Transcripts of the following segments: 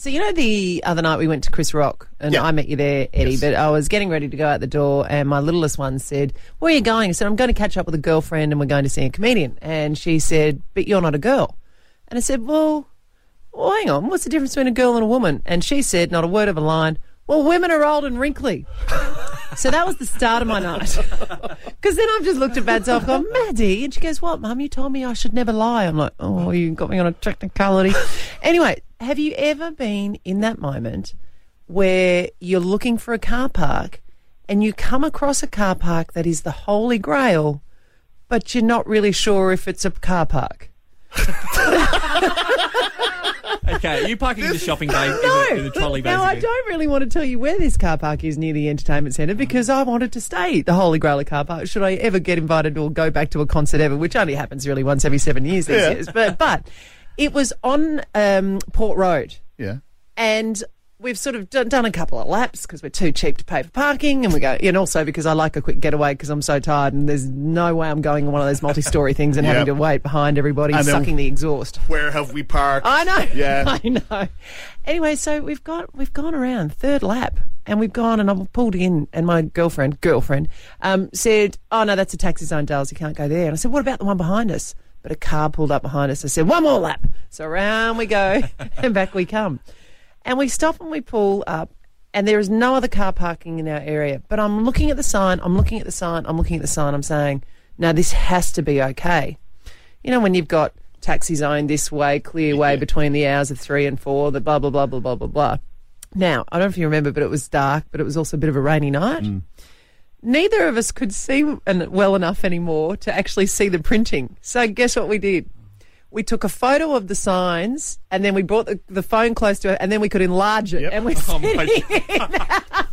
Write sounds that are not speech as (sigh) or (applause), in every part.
So you know the other night we went to Chris Rock and Yeah. I met you there, Eddie. Yes. But I was getting ready to go out the door, and my littlest one said, "Where are you going?" I said, "I'm going to catch up with a girlfriend, and we're going to see a comedian." And she said, "But you're not a girl." And I said, "Well, well, hang on. What's the difference between a girl and a woman?" And she said, not a word of a line. Well, women are old and wrinkly. So that was the start of my night. (laughs) Because then I've just looked at Mads off, gone, Maddie. And she goes, What, Mum? You told me I should never lie. I'm like, Oh, you got me on a technicality. Anyway, have you ever been in that moment where you're looking for a car park and you come across a car park that is the holy grail, but you're not really sure if it's a car park? Okay, are you parking in the shopping bay in, No, the, in the trolley now I don't really want to tell you where this car park is near the entertainment centre because I wanted to stay at the Holy Grail of car park. Should I ever get invited or go back to a concert ever, which only happens really once every seven years these Yeah. years, but but it was on um, Port Road Yeah. and we've sort of done, done a couple of laps because we're too cheap to pay for parking, and we go, and also because I like a quick getaway because I'm so tired, and there's no way I'm going on one of those multi-story things and having to wait behind everybody And sucking the exhaust. Where have we parked? I know. Yeah. (laughs) I know. Anyway, so we've got we've gone around third lap, and we've gone and I've pulled in, and my girlfriend girlfriend um, said, "Oh no, that's a taxi zone, Dales. You can't go there." And I said, "What about the one behind us?" But a car pulled up behind us. I said, "One more lap." So around we go, (laughs) and back we come, and we stop and we pull up. And there is no other car parking in our area. But I'm looking at the sign, I'm looking at the sign, I'm looking at the sign, I'm saying, no, this has to be okay you know, when you've got taxi zone this way, clear way between the hours of three and four, the blah, blah, blah, blah, blah, blah, blah. Now, I don't know if you remember, but it was dark, but it was also a bit of a rainy night. Mm. Neither of us could see well enough anymore to actually see the printing. So, guess what we did? We took a photo of the signs and then we brought the, the phone close to it and then we could enlarge it. Yep. And we're (laughs) Oh (laughs)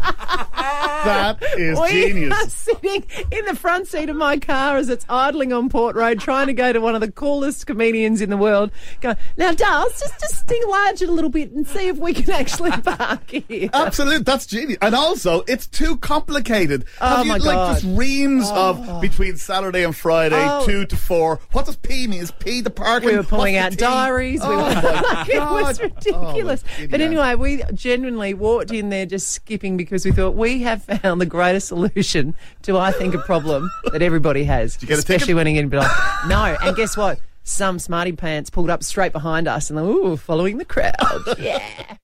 That is we are sitting in the front seat of my car as it's idling on Port Road, trying to go to one of the coolest comedians in the world. Going now, Dales, just just enlarge it a little bit and see if we can actually (laughs) park here. Absolutely, that's genius. And also, it's too complicated. Oh have Oh, you my like God. just reams of oh. between Saturday and Friday, Oh. two to four? What does P mean? Is P the parking? We were pulling What's out diaries. we Oh were, like, (laughs) it was oh, ridiculous. Oh, but anyway, we genuinely walked in there just skipping because we thought we have found the greatest solution to, I think, a problem that everybody has, you get a ticket? especially when you get like, no. And guess what? Some smarty pants pulled up straight behind us and, ooh, following the crowd. (laughs) Yeah.